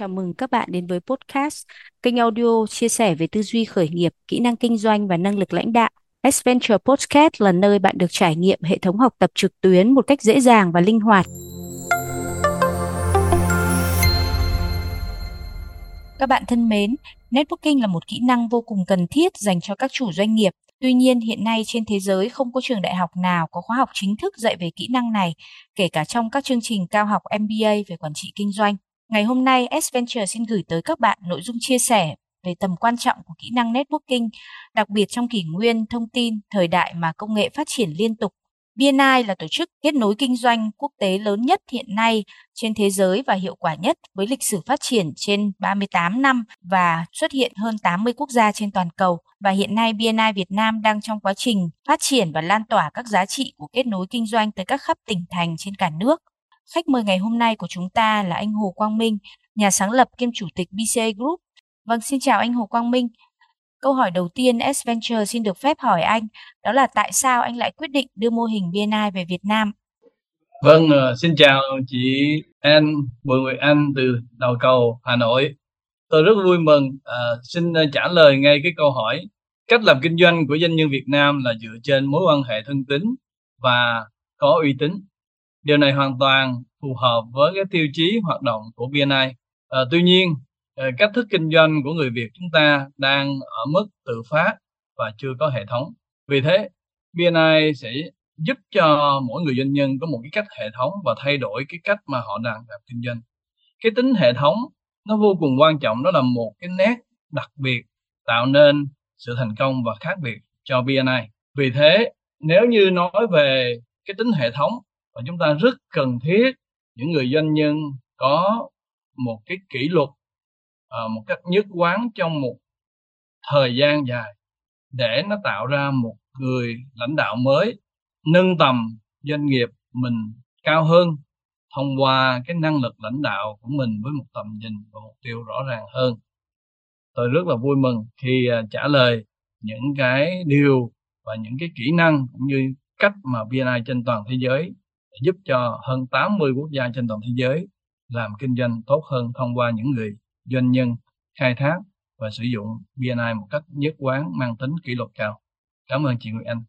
Chào mừng các bạn đến với podcast, kênh audio chia sẻ về tư duy khởi nghiệp, kỹ năng kinh doanh và năng lực lãnh đạo. Adventure Podcast là nơi bạn được trải nghiệm hệ thống học tập trực tuyến một cách dễ dàng và linh hoạt. Các bạn thân mến, networking là một kỹ năng vô cùng cần thiết dành cho các chủ doanh nghiệp. Tuy nhiên, hiện nay trên thế giới không có trường đại học nào có khóa học chính thức dạy về kỹ năng này, kể cả trong các chương trình cao học MBA về quản trị kinh doanh. Ngày hôm nay, S-Venture xin gửi tới các bạn nội dung chia sẻ về tầm quan trọng của kỹ năng networking, đặc biệt trong kỷ nguyên thông tin, thời đại mà công nghệ phát triển liên tục. BNI là tổ chức kết nối kinh doanh quốc tế lớn nhất hiện nay trên thế giới và hiệu quả nhất với lịch sử phát triển trên 38 năm và xuất hiện hơn 80 quốc gia trên toàn cầu. Và hiện nay BNI Việt Nam đang trong quá trình phát triển và lan tỏa các giá trị của kết nối kinh doanh tới các khắp tỉnh thành trên cả nước. Khách mời ngày hôm nay của chúng ta là anh Hồ Quang Minh, nhà sáng lập kiêm chủ tịch BCA Group. Vâng, xin chào anh Hồ Quang Minh. Câu hỏi đầu tiên S Venture xin được phép hỏi anh, đó là tại sao anh lại quyết định đưa mô hình BNI về Việt Nam? Vâng, ờ, xin chào chị An Bùi Nguyệt Anh từ đầu cầu Hà Nội. Tôi rất vui mừng à, xin ờ, trả lời ngay cái câu hỏi. Cách làm kinh doanh của doanh nhân Việt Nam là dựa trên mối quan hệ thân tín và có uy tín Điều này hoàn toàn phù hợp với cái tiêu chí hoạt động của BNI. À, tuy nhiên, à, cách thức kinh doanh của người Việt chúng ta đang ở mức tự phát và chưa có hệ thống. Vì thế, BNI sẽ giúp cho mỗi người doanh nhân có một cái cách hệ thống và thay đổi cái cách mà họ đang làm kinh doanh. Cái tính hệ thống nó vô cùng quan trọng, đó là một cái nét đặc biệt tạo nên sự thành công và khác biệt cho BNI. Vì thế, nếu như nói về cái tính hệ thống và chúng ta rất cần thiết những người doanh nhân có một cái kỷ luật à, một cách nhất quán trong một thời gian dài để nó tạo ra một người lãnh đạo mới, nâng tầm doanh nghiệp mình cao hơn thông qua cái năng lực lãnh đạo của mình với một tầm nhìn và mục tiêu rõ ràng hơn. Tôi rất là vui mừng khi à, trả lời những cái điều và những cái kỹ năng cũng như cách mà BNI trên toàn thế giới giúp cho hơn 80 quốc gia trên toàn thế giới làm kinh doanh tốt hơn thông qua những người doanh nhân khai thác và sử dụng BNI một cách nhất quán mang tính kỷ luật cao. Cảm ơn chị Nguyễn Anh.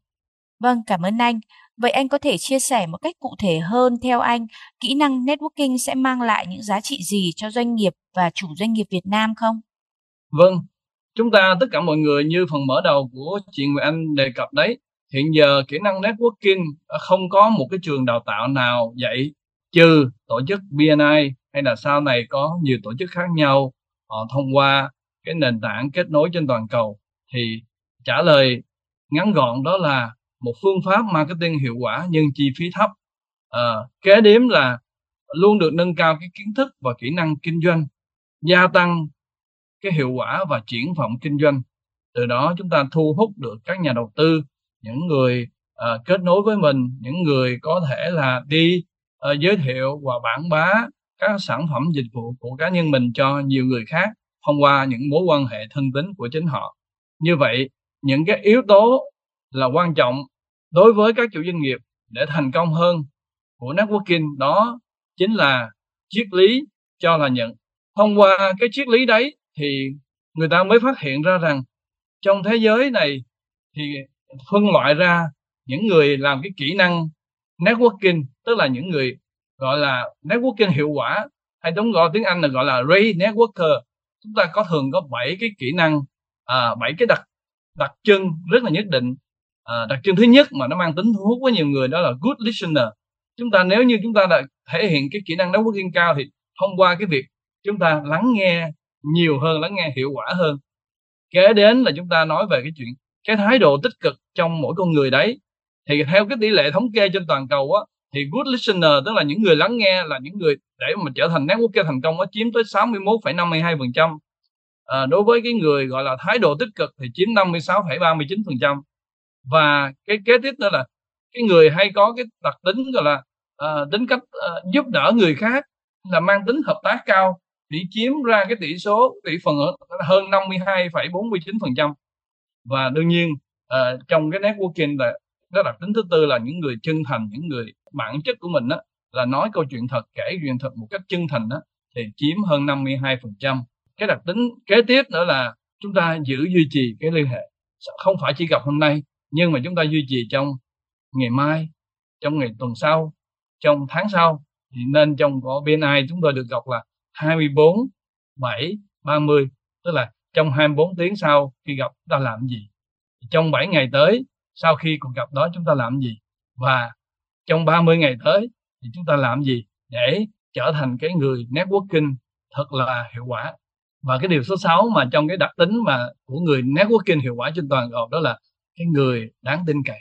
Vâng, cảm ơn anh. Vậy anh có thể chia sẻ một cách cụ thể hơn theo anh, kỹ năng networking sẽ mang lại những giá trị gì cho doanh nghiệp và chủ doanh nghiệp Việt Nam không? Vâng, chúng ta tất cả mọi người như phần mở đầu của chị Nguyễn Anh đề cập đấy, hiện giờ kỹ năng networking ờ, không có một cái trường đào tạo nào dạy trừ tổ chức BNI hay là sau này có nhiều tổ chức khác nhau họ thông qua cái nền tảng kết nối trên toàn cầu. Thì trả lời ngắn gọn đó là một phương pháp marketing hiệu quả nhưng chi phí thấp. À, kế điểm là luôn được nâng cao cái kiến thức và kỹ năng kinh doanh gia tăng cái hiệu quả và triển vọng kinh doanh. Từ đó chúng ta thu hút được các nhà đầu tư những người uh, kết nối với mình những người có thể là đi uh, giới thiệu và quảng bá các sản phẩm dịch vụ của cá nhân mình cho nhiều người khác thông qua những mối quan hệ thân tín của chính họ. Như vậy những cái yếu tố là quan trọng đối với các chủ doanh nghiệp để thành công hơn của networking đó chính là triết lý cho là nhận. Thông qua cái triết lý đấy thì người ta mới phát hiện ra rằng trong thế giới này thì phân loại ra những người làm cái kỹ năng networking tức là những người gọi là networking hiệu quả hay đúng gọi tiếng Anh là gọi là Ray networker. Chúng ta có thường có 7 cái kỹ năng à, 7 cái đặc đặc trưng rất là nhất định. À, đặc trưng thứ nhất mà nó mang tính thu hút với nhiều người đó là good listener. Chúng ta nếu như chúng ta đã thể hiện cái kỹ năng networking cao thì thông qua cái việc chúng ta lắng nghe nhiều hơn lắng nghe hiệu quả hơn. Kế đến là chúng ta nói về cái chuyện cái thái độ tích cực trong mỗi con người đấy. Thì theo cái tỷ lệ thống kê trên toàn cầu á thì good listener tức là những người lắng nghe là những người để mà trở thành networker thành công nó chiếm tới 61,52% à, đối với cái người gọi là thái độ tích cực thì chiếm 56,39% và cái kế tiếp đó là cái người hay có cái đặc tính gọi là uh, tính cách uh, giúp đỡ người khác là mang tính hợp tác cao thì chiếm ra cái tỷ số tỷ phần hơn 52,49% và đương nhiên uh, trong cái networking là cái đặc tính thứ tư là những người chân thành những người bản chất của mình đó là nói câu chuyện thật kể chuyện thật một cách chân thành đó thì chiếm hơn 52%. Cái đặc tính kế tiếp nữa là chúng ta giữ duy trì cái liên hệ không phải chỉ gặp hôm nay nhưng mà chúng ta duy trì trong ngày mai trong ngày tuần sau trong tháng sau thì nên trong có BNI chúng tôi được đọc là 24 7 30 tức là trong 24 tiếng sau khi gặp chúng ta làm gì? Trong 7 ngày tới sau khi cuộc gặp đó chúng ta làm gì? Và trong 30 ngày tới thì chúng ta làm gì để trở thành cái người networking thật là hiệu quả? Và cái điều số 6 mà trong cái đặc tính mà của người networking hiệu quả trên toàn cầu đó là cái người đáng tin cậy.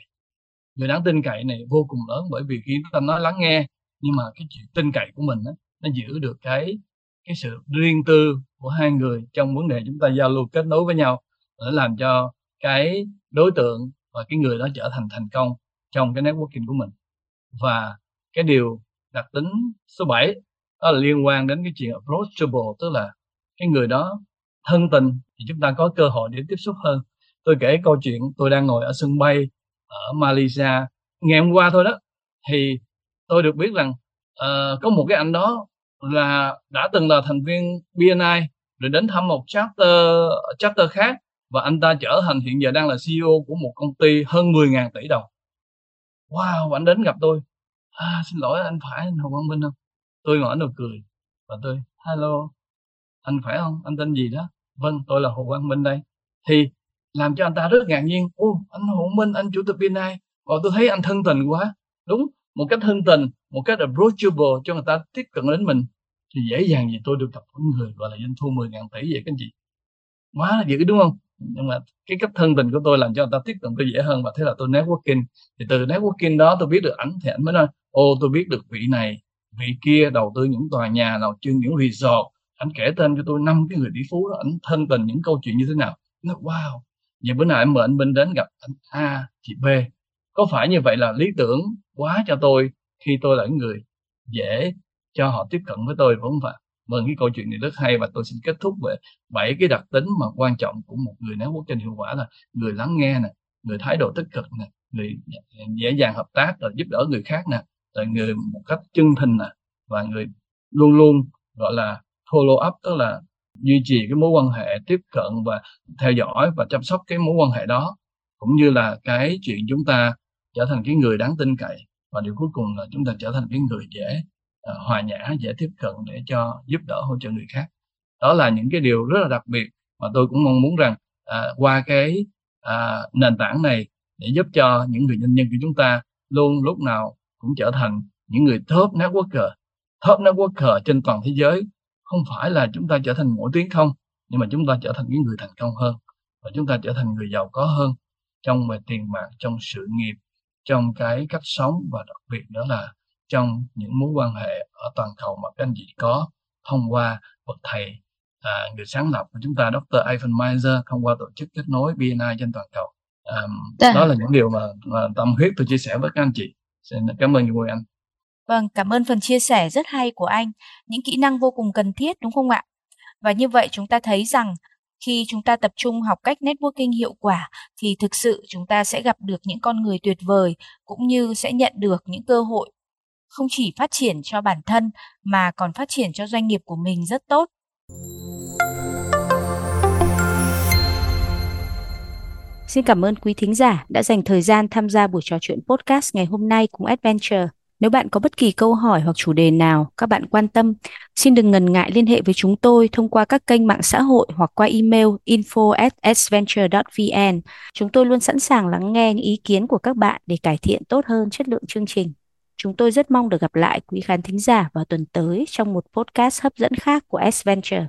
Người đáng tin cậy này vô cùng lớn bởi vì khi chúng ta nói lắng nghe nhưng mà cái chuyện tin cậy của mình đó, nó giữ được cái cái sự riêng tư của hai người trong vấn đề chúng ta giao lưu kết nối với nhau để làm cho cái đối tượng và cái người đó trở thành thành công trong cái networking của mình. Và cái điều đặc tính số 7 đó là liên quan đến cái chuyện approachable tức là cái người đó thân tình thì chúng ta có cơ hội để tiếp xúc hơn. Tôi kể câu chuyện tôi đang ngồi ở sân bay ở Malaysia ngày hôm qua thôi đó thì tôi được biết rằng uh, có một cái anh đó là đã từng là thành viên BNI rồi đến thăm một chapter chapter khác và anh ta trở thành hiện giờ đang là CEO của một công ty hơn 10.000 tỷ đồng. Wow, anh đến gặp tôi. À, xin lỗi anh phải anh Hồ Quang Minh không? Tôi ngỏ nụ cười và tôi hello anh khỏe không? Anh tên gì đó? Vâng, tôi là Hồ Quang Minh đây. Thì làm cho anh ta rất ngạc nhiên. Ô, anh Hồ Minh, anh chủ tịch BNI. Và tôi thấy anh thân tình quá. Đúng, một cách thân tình, một cách approachable cho người ta tiếp cận đến mình thì dễ dàng gì tôi được gặp những người gọi là doanh thu 10 ngàn tỷ vậy các anh chị. Quá là dữ đúng không? Nhưng mà cái cách thân tình của tôi làm cho người ta tiếp cận tôi dễ hơn và thế là tôi networking. Thì từ networking đó tôi biết được ảnh thì ảnh mới nói ô tôi biết được vị này vị kia đầu tư những tòa nhà nào chuyên những resort. Anh kể tên cho tôi năm cái người tỷ phú đó ảnh thân tình những câu chuyện như thế nào. Nó wow. Vậy bữa nào em mời anh Minh đến gặp anh A chị B. Có phải như vậy là lý tưởng quá cho tôi khi tôi là người dễ cho họ tiếp cận với tôi vẫn vậy. vâng cái câu chuyện này rất hay và tôi xin kết thúc về bảy cái đặc tính mà quan trọng của một người nói quốc trên hiệu quả là người lắng nghe nè, người thái độ tích cực nè, người dễ dàng hợp tác và giúp đỡ người khác nè rồi người một cách chân thành nè và người luôn luôn, gọi là, follow up, tức là duy trì cái mối quan hệ tiếp cận và theo dõi và chăm sóc cái mối quan hệ đó, cũng như là cái chuyện chúng ta trở thành cái người đáng tin cậy và điều cuối cùng là chúng ta trở thành cái người dễ uh, hòa nhã dễ tiếp cận để cho giúp đỡ hỗ trợ người khác. Đó là những cái điều rất là đặc biệt mà tôi cũng mong muốn rằng uh, qua cái uh, nền tảng này để giúp cho những người doanh nhân của chúng ta luôn lúc nào cũng trở thành những người top networker. Top networker trên toàn thế giới không phải là chúng ta trở thành nổi tiếng không nhưng mà chúng ta trở thành những người thành công hơn và chúng ta trở thành người giàu có hơn trong về tiền bạc trong sự nghiệp trong cái cách sống và đặc biệt nữa là trong những mối quan hệ ở toàn cầu mà các anh chị có thông qua bậc thầy à, người sáng lập của chúng ta Dr. Ivan Miser thông qua tổ chức kết nối BNI trên toàn cầu à, dạ. đó là những điều mà, mà tâm huyết tôi chia sẻ với các anh chị xin cảm ơn nhiều anh Vâng, cảm ơn phần chia sẻ rất hay của anh, những kỹ năng vô cùng cần thiết đúng không ạ? Và như vậy chúng ta thấy rằng khi chúng ta tập trung học cách networking hiệu quả, thì thực sự chúng ta sẽ gặp được những con người tuyệt vời, cũng như sẽ nhận được những cơ hội không chỉ phát triển cho bản thân, mà còn phát triển cho doanh nghiệp của mình rất tốt. Xin cảm ơn quý thính giả đã dành thời gian tham gia buổi trò chuyện podcast ngày hôm nay cùng Adventure. Nếu bạn có bất kỳ câu hỏi hoặc chủ đề nào các bạn quan tâm, xin đừng ngần ngại liên hệ với chúng tôi thông qua các kênh mạng xã hội hoặc qua email info at vn Chúng tôi luôn sẵn sàng lắng nghe những ý kiến của các bạn để cải thiện tốt hơn chất lượng chương trình. Chúng tôi rất mong được gặp lại quý khán thính giả vào tuần tới trong một podcast hấp dẫn khác của Adventure.